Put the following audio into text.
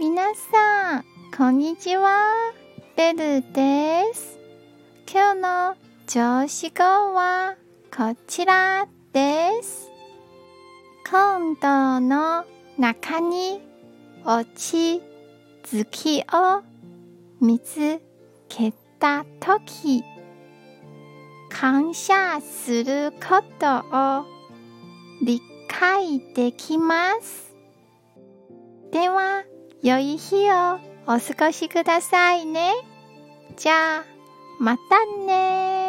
皆さん、こんにちは。ベルです。今日の調子語はこちらです。今度の中に落ち月を見つけたとき、感謝することを理解できます。良い日をお過ごしくださいね。じゃあ、またね